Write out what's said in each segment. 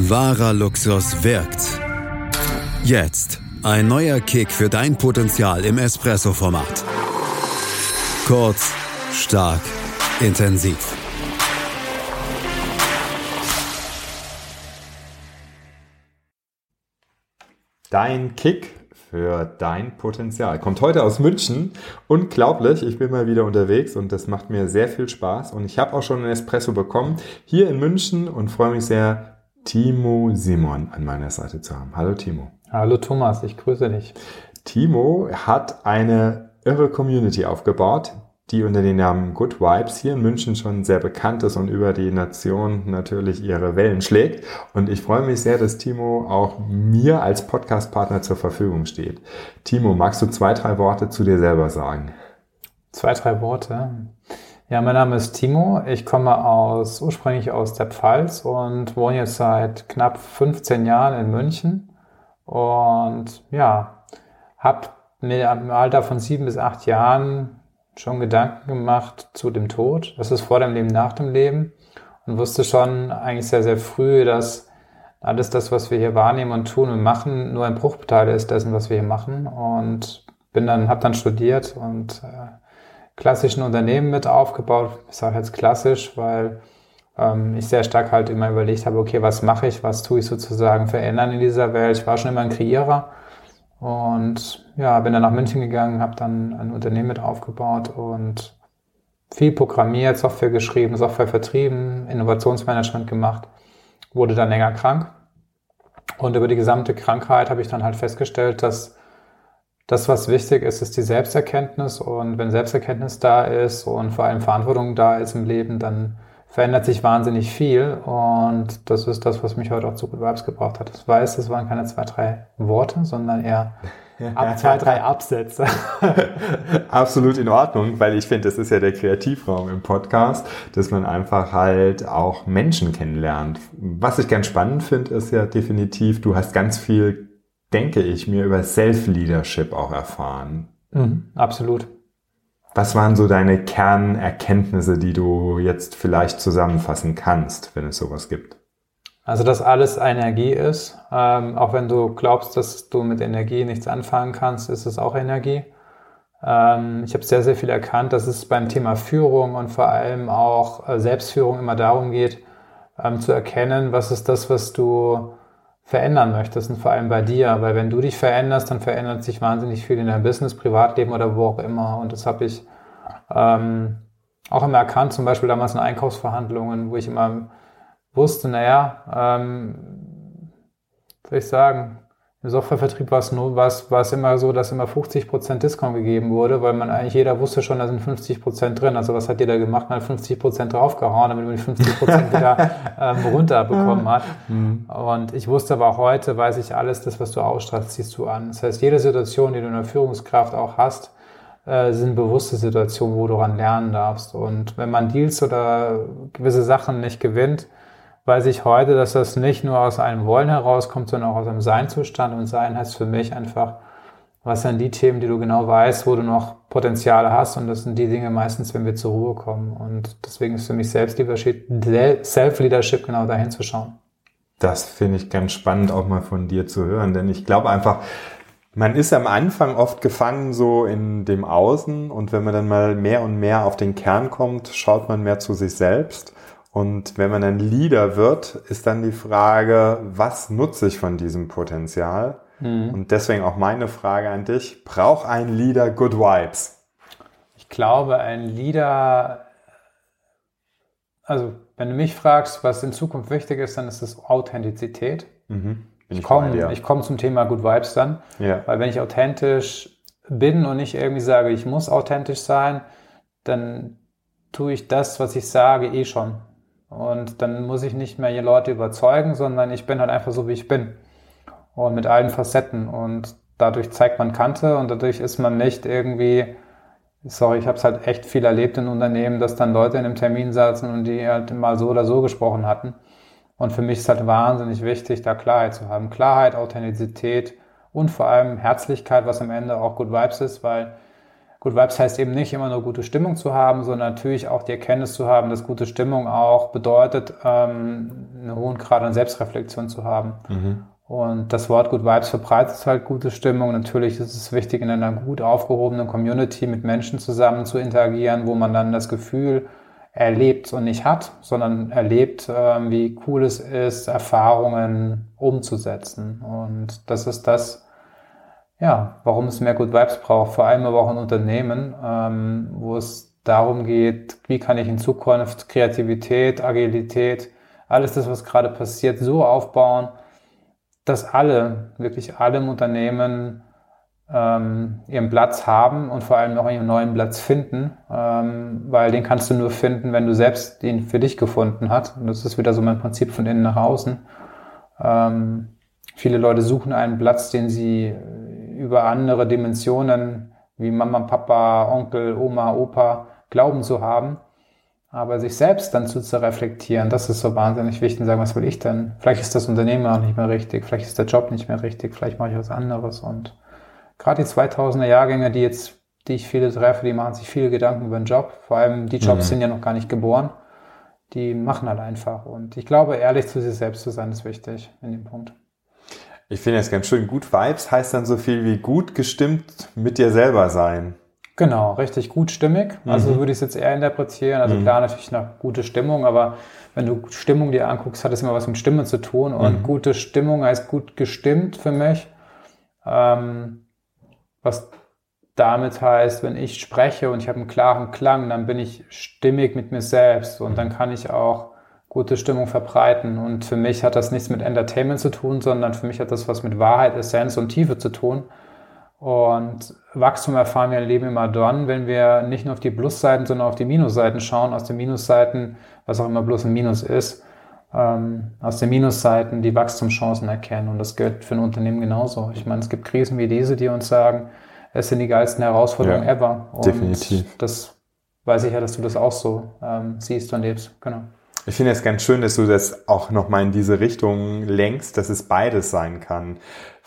Wahrer Luxus wirkt. Jetzt ein neuer Kick für dein Potenzial im Espresso-Format. Kurz, stark, intensiv. Dein Kick für dein Potenzial. Kommt heute aus München. Unglaublich, ich bin mal wieder unterwegs und das macht mir sehr viel Spaß. Und ich habe auch schon einen Espresso bekommen hier in München und freue mich sehr, Timo Simon an meiner Seite zu haben. Hallo Timo. Hallo Thomas, ich grüße dich. Timo hat eine irre Community aufgebaut, die unter dem Namen Good Vibes hier in München schon sehr bekannt ist und über die Nation natürlich ihre Wellen schlägt. Und ich freue mich sehr, dass Timo auch mir als Podcastpartner zur Verfügung steht. Timo, magst du zwei, drei Worte zu dir selber sagen? Zwei, drei Worte. Ja, mein Name ist Timo. Ich komme aus, ursprünglich aus der Pfalz und wohne jetzt seit knapp 15 Jahren in München. Und ja, habe mir im Alter von sieben bis acht Jahren schon Gedanken gemacht zu dem Tod. Was ist vor dem Leben, nach dem Leben? Und wusste schon eigentlich sehr, sehr früh, dass alles das, was wir hier wahrnehmen und tun und machen, nur ein Bruchteil ist dessen, was wir hier machen. Und bin dann, habe dann studiert und äh, klassischen Unternehmen mit aufgebaut. Ich sage jetzt klassisch, weil ähm, ich sehr stark halt immer überlegt habe, okay, was mache ich, was tue ich sozusagen verändern in dieser Welt. Ich war schon immer ein Kreierer und ja, bin dann nach München gegangen, habe dann ein Unternehmen mit aufgebaut und viel programmiert, Software geschrieben, Software vertrieben, Innovationsmanagement gemacht, wurde dann länger krank. Und über die gesamte Krankheit habe ich dann halt festgestellt, dass das, was wichtig ist, ist die Selbsterkenntnis. Und wenn Selbsterkenntnis da ist und vor allem Verantwortung da ist im Leben, dann verändert sich wahnsinnig viel und das ist das, was mich heute auch zu Good Vibes gebracht hat. Ich weiß, das waren keine zwei, drei Worte, sondern eher ab zwei, drei Absätze. Absolut in Ordnung, weil ich finde, das ist ja der Kreativraum im Podcast, dass man einfach halt auch Menschen kennenlernt. Was ich ganz spannend finde, ist ja definitiv, du hast ganz viel, denke ich mir, über Self-Leadership auch erfahren. Mhm, absolut. Was waren so deine Kernerkenntnisse, die du jetzt vielleicht zusammenfassen kannst, wenn es sowas gibt? Also, dass alles Energie ist. Ähm, auch wenn du glaubst, dass du mit Energie nichts anfangen kannst, ist es auch Energie. Ähm, ich habe sehr, sehr viel erkannt, dass es beim Thema Führung und vor allem auch äh, Selbstführung immer darum geht, ähm, zu erkennen, was ist das, was du verändern möchtest und vor allem bei dir, weil wenn du dich veränderst, dann verändert sich wahnsinnig viel in deinem Business, Privatleben oder wo auch immer. Und das habe ich ähm, auch immer erkannt, zum Beispiel damals in Einkaufsverhandlungen, wo ich immer wusste, naja, ähm, soll ich sagen, im Softwarevertrieb war es nur, war es, war es immer so, dass immer 50% Discount gegeben wurde, weil man eigentlich jeder wusste schon, da sind 50% drin. Also was hat jeder gemacht? Man hat 50% draufgehauen, damit man die 50% wieder ähm, runterbekommen hat. Mhm. Und ich wusste aber auch heute, weiß ich alles, das, was du ausstrahlst, ziehst du an. Das heißt, jede Situation, die du in der Führungskraft auch hast, äh, sind bewusste Situationen, wo du daran lernen darfst. Und wenn man Deals oder gewisse Sachen nicht gewinnt, weiß ich heute, dass das nicht nur aus einem Wollen herauskommt, sondern auch aus einem Seinzustand. Und Sein heißt für mich einfach, was sind die Themen, die du genau weißt, wo du noch Potenziale hast. Und das sind die Dinge meistens, wenn wir zur Ruhe kommen. Und deswegen ist für mich Self-Leadership genau dahin zu schauen. Das finde ich ganz spannend auch mal von dir zu hören, denn ich glaube einfach, man ist am Anfang oft gefangen so in dem Außen und wenn man dann mal mehr und mehr auf den Kern kommt, schaut man mehr zu sich selbst und wenn man ein Leader wird, ist dann die Frage, was nutze ich von diesem Potenzial? Mhm. Und deswegen auch meine Frage an dich, braucht ein Leader Good Vibes? Ich glaube, ein Leader, also wenn du mich fragst, was in Zukunft wichtig ist, dann ist es Authentizität. Mhm. Ich, ich komme komm zum Thema Good Vibes dann, ja. weil wenn ich authentisch bin und nicht irgendwie sage, ich muss authentisch sein, dann tue ich das, was ich sage, eh schon. Und dann muss ich nicht mehr Leute überzeugen, sondern ich bin halt einfach so, wie ich bin. Und mit allen Facetten. Und dadurch zeigt man Kante und dadurch ist man nicht irgendwie, sorry, ich habe es halt echt viel erlebt in Unternehmen, dass dann Leute in einem Termin saßen und die halt mal so oder so gesprochen hatten. Und für mich ist halt wahnsinnig wichtig, da Klarheit zu haben. Klarheit, Authentizität und vor allem Herzlichkeit, was am Ende auch Good Vibes ist, weil Good Vibes heißt eben nicht immer nur gute Stimmung zu haben, sondern natürlich auch die Erkenntnis zu haben, dass gute Stimmung auch bedeutet, ähm, einen hohen Grad an Selbstreflexion zu haben. Mhm. Und das Wort Good Vibes verbreitet halt gute Stimmung. Natürlich ist es wichtig, in einer gut aufgehobenen Community mit Menschen zusammen zu interagieren, wo man dann das Gefühl erlebt und nicht hat, sondern erlebt, äh, wie cool es ist, Erfahrungen umzusetzen. Und das ist das, ja, warum es mehr Good Vibes braucht, vor allem aber auch in Unternehmen, ähm, wo es darum geht, wie kann ich in Zukunft Kreativität, Agilität, alles das, was gerade passiert, so aufbauen, dass alle, wirklich alle im Unternehmen ähm, ihren Platz haben und vor allem auch ihren neuen Platz finden, ähm, weil den kannst du nur finden, wenn du selbst den für dich gefunden hast. Und das ist wieder so mein Prinzip von innen nach außen. Ähm, viele Leute suchen einen Platz, den sie über andere Dimensionen wie Mama, Papa, Onkel, Oma, Opa glauben zu haben. Aber sich selbst dann zu, zu reflektieren, das ist so wahnsinnig wichtig und sagen, was will ich denn? Vielleicht ist das Unternehmen auch nicht mehr richtig, vielleicht ist der Job nicht mehr richtig, vielleicht mache ich was anderes. Und gerade die 2000er Jahrgänge, die jetzt, die ich viele treffe, die machen sich viele Gedanken über den Job. Vor allem die Jobs mhm. sind ja noch gar nicht geboren. Die machen halt einfach. Und ich glaube, ehrlich zu sich selbst zu sein, ist wichtig in dem Punkt. Ich finde es ganz schön. Gut Vibes heißt dann so viel wie gut gestimmt mit dir selber sein. Genau, richtig gut stimmig. Also mhm. würde ich es jetzt eher interpretieren. Also mhm. klar, natürlich nach gute Stimmung, aber wenn du Stimmung dir anguckst, hat es immer was mit Stimme zu tun. Und mhm. gute Stimmung heißt gut gestimmt für mich. Ähm, was damit heißt, wenn ich spreche und ich habe einen klaren Klang, dann bin ich stimmig mit mir selbst und dann kann ich auch gute Stimmung verbreiten. Und für mich hat das nichts mit Entertainment zu tun, sondern für mich hat das was mit Wahrheit, Essenz und Tiefe zu tun. Und Wachstum erfahren wir im Leben immer dann, wenn wir nicht nur auf die Plusseiten, sondern auf die Minusseiten schauen. Aus den Minusseiten, was auch immer Plus ein Minus ist, ähm, aus den Minusseiten die Wachstumschancen erkennen. Und das gilt für ein Unternehmen genauso. Ich meine, es gibt Krisen wie diese, die uns sagen, es sind die geilsten Herausforderungen ja, ever. Und definitiv. Das weiß ich ja, dass du das auch so ähm, siehst und lebst. Genau. Ich finde es ganz schön, dass du das auch nochmal in diese Richtung lenkst, dass es beides sein kann.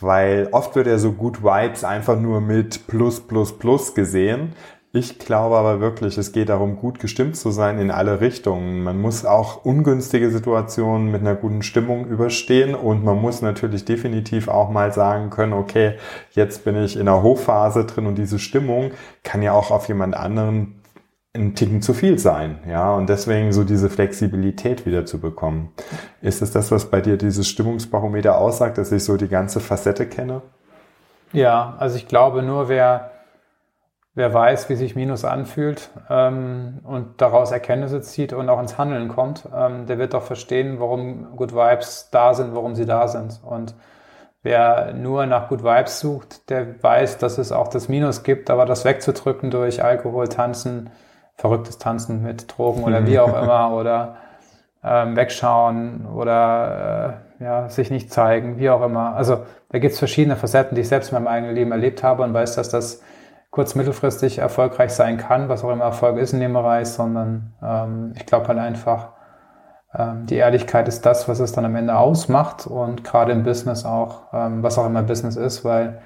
Weil oft wird ja so gut Vibes einfach nur mit Plus, Plus, Plus gesehen. Ich glaube aber wirklich, es geht darum, gut gestimmt zu sein in alle Richtungen. Man muss auch ungünstige Situationen mit einer guten Stimmung überstehen und man muss natürlich definitiv auch mal sagen können, okay, jetzt bin ich in einer Hochphase drin und diese Stimmung kann ja auch auf jemand anderen ein Ticken zu viel sein, ja, und deswegen so diese Flexibilität wieder zu bekommen. Ist es das, was bei dir dieses Stimmungsbarometer aussagt, dass ich so die ganze Facette kenne? Ja, also ich glaube nur, wer, wer weiß, wie sich Minus anfühlt ähm, und daraus Erkenntnisse zieht und auch ins Handeln kommt, ähm, der wird doch verstehen, warum Good Vibes da sind, warum sie da sind. Und wer nur nach Good Vibes sucht, der weiß, dass es auch das Minus gibt, aber das wegzudrücken durch Alkohol, Tanzen, verrücktes Tanzen mit Drogen oder wie auch immer oder ähm, wegschauen oder äh, ja, sich nicht zeigen, wie auch immer. Also da gibt es verschiedene Facetten, die ich selbst in meinem eigenen Leben erlebt habe und weiß, dass das kurz- mittelfristig erfolgreich sein kann, was auch immer Erfolg ist in dem Bereich, sondern ähm, ich glaube halt einfach, ähm, die Ehrlichkeit ist das, was es dann am Ende ausmacht und gerade im Business auch, ähm, was auch immer Business ist, weil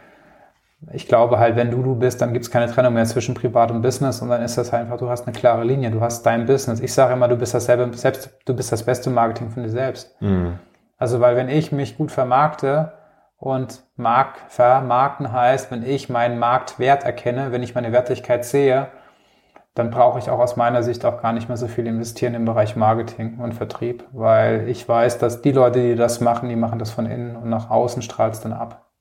ich glaube halt, wenn du du bist, dann gibt es keine Trennung mehr zwischen Privat und Business und dann ist das einfach, du hast eine klare Linie, du hast dein Business. Ich sage immer, du bist dasselbe, selbst, du bist das beste Marketing von dir selbst. Mhm. Also, weil wenn ich mich gut vermarkte und Mark, vermarkten heißt, wenn ich meinen Marktwert erkenne, wenn ich meine Wertigkeit sehe, dann brauche ich auch aus meiner Sicht auch gar nicht mehr so viel investieren im Bereich Marketing und Vertrieb, weil ich weiß, dass die Leute, die das machen, die machen das von innen und nach außen strahlt es dann ab.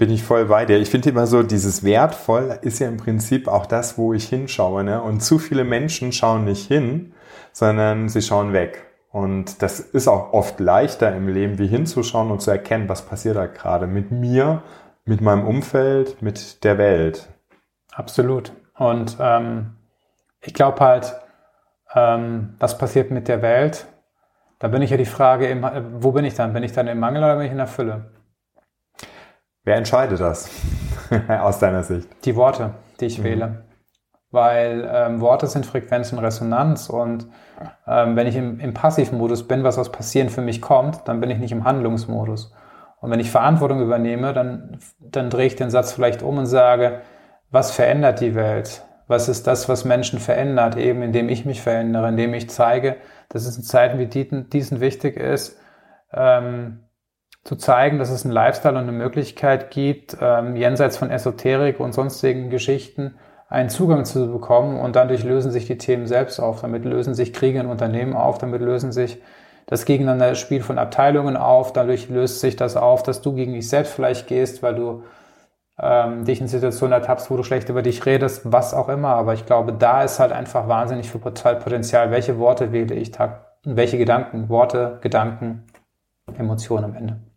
Bin ich voll bei dir. Ich finde immer so, dieses wertvoll ist ja im Prinzip auch das, wo ich hinschaue. Ne? Und zu viele Menschen schauen nicht hin, sondern sie schauen weg. Und das ist auch oft leichter im Leben, wie hinzuschauen und zu erkennen, was passiert da gerade mit mir, mit meinem Umfeld, mit der Welt. Absolut. Und ähm, ich glaube halt, ähm, was passiert mit der Welt? Da bin ich ja die Frage, wo bin ich dann? Bin ich dann im Mangel oder bin ich in der Fülle? Wer entscheidet das aus deiner Sicht? Die Worte, die ich mhm. wähle. Weil ähm, Worte sind Frequenz und Resonanz und ähm, wenn ich im, im Passivmodus bin, was aus Passieren für mich kommt, dann bin ich nicht im Handlungsmodus. Und wenn ich Verantwortung übernehme, dann, dann drehe ich den Satz vielleicht um und sage, was verändert die Welt? Was ist das, was Menschen verändert, eben indem ich mich verändere, indem ich zeige, dass es in Zeiten wie diesen wichtig ist, ähm, zu zeigen, dass es einen Lifestyle und eine Möglichkeit gibt, ähm, jenseits von Esoterik und sonstigen Geschichten einen Zugang zu bekommen und dadurch lösen sich die Themen selbst auf. Damit lösen sich Kriege in Unternehmen auf, damit lösen sich das Gegeneinanderspiel von Abteilungen auf, dadurch löst sich das auf, dass du gegen dich selbst vielleicht gehst, weil du ähm, dich in Situationen ertappst, wo du schlecht über dich redest, was auch immer. Aber ich glaube, da ist halt einfach wahnsinnig viel Potenzial. Welche Worte wähle ich? Welche Gedanken, Worte, Gedanken, Emotionen am Ende.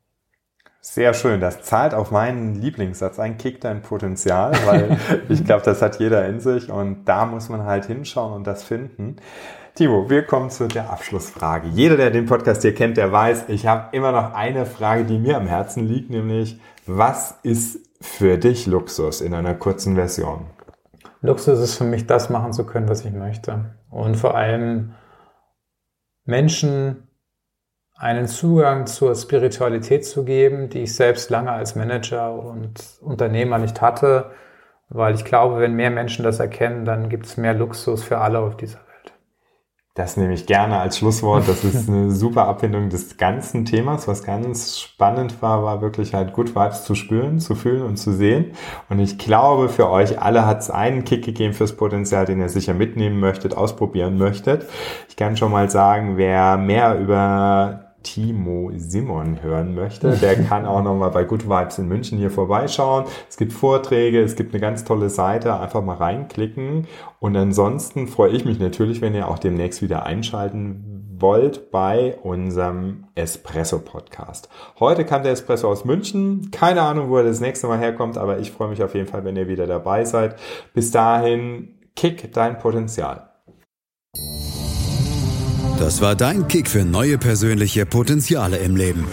Sehr schön. Das zahlt auf meinen Lieblingssatz ein, kick dein Potenzial, weil ich glaube, das hat jeder in sich und da muss man halt hinschauen und das finden. Timo, wir kommen zu der Abschlussfrage. Jeder, der den Podcast hier kennt, der weiß, ich habe immer noch eine Frage, die mir am Herzen liegt, nämlich, was ist für dich Luxus in einer kurzen Version? Luxus ist für mich, das machen zu können, was ich möchte. Und vor allem Menschen einen Zugang zur Spiritualität zu geben, die ich selbst lange als Manager und Unternehmer nicht hatte, weil ich glaube, wenn mehr Menschen das erkennen, dann gibt es mehr Luxus für alle auf dieser Welt. Das nehme ich gerne als Schlusswort. Das ist eine super Abbindung des ganzen Themas. Was ganz spannend war, war wirklich halt Good Vibes zu spüren, zu fühlen und zu sehen. Und ich glaube, für euch alle hat es einen Kick gegeben fürs Potenzial, den ihr sicher mitnehmen möchtet, ausprobieren möchtet. Ich kann schon mal sagen, wer mehr über Timo Simon hören möchte, der kann auch nochmal bei Good Vibes in München hier vorbeischauen. Es gibt Vorträge, es gibt eine ganz tolle Seite, einfach mal reinklicken. Und ansonsten freue ich mich natürlich, wenn ihr auch demnächst wieder einschalten wollt bei unserem Espresso Podcast. Heute kam der Espresso aus München. Keine Ahnung, wo er das nächste Mal herkommt, aber ich freue mich auf jeden Fall, wenn ihr wieder dabei seid. Bis dahin, kick dein Potenzial. Das war dein Kick für neue persönliche Potenziale im Leben.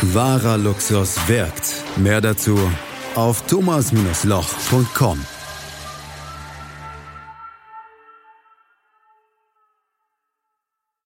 Wahrer Luxus wirkt. Mehr dazu auf thomas-loch.com.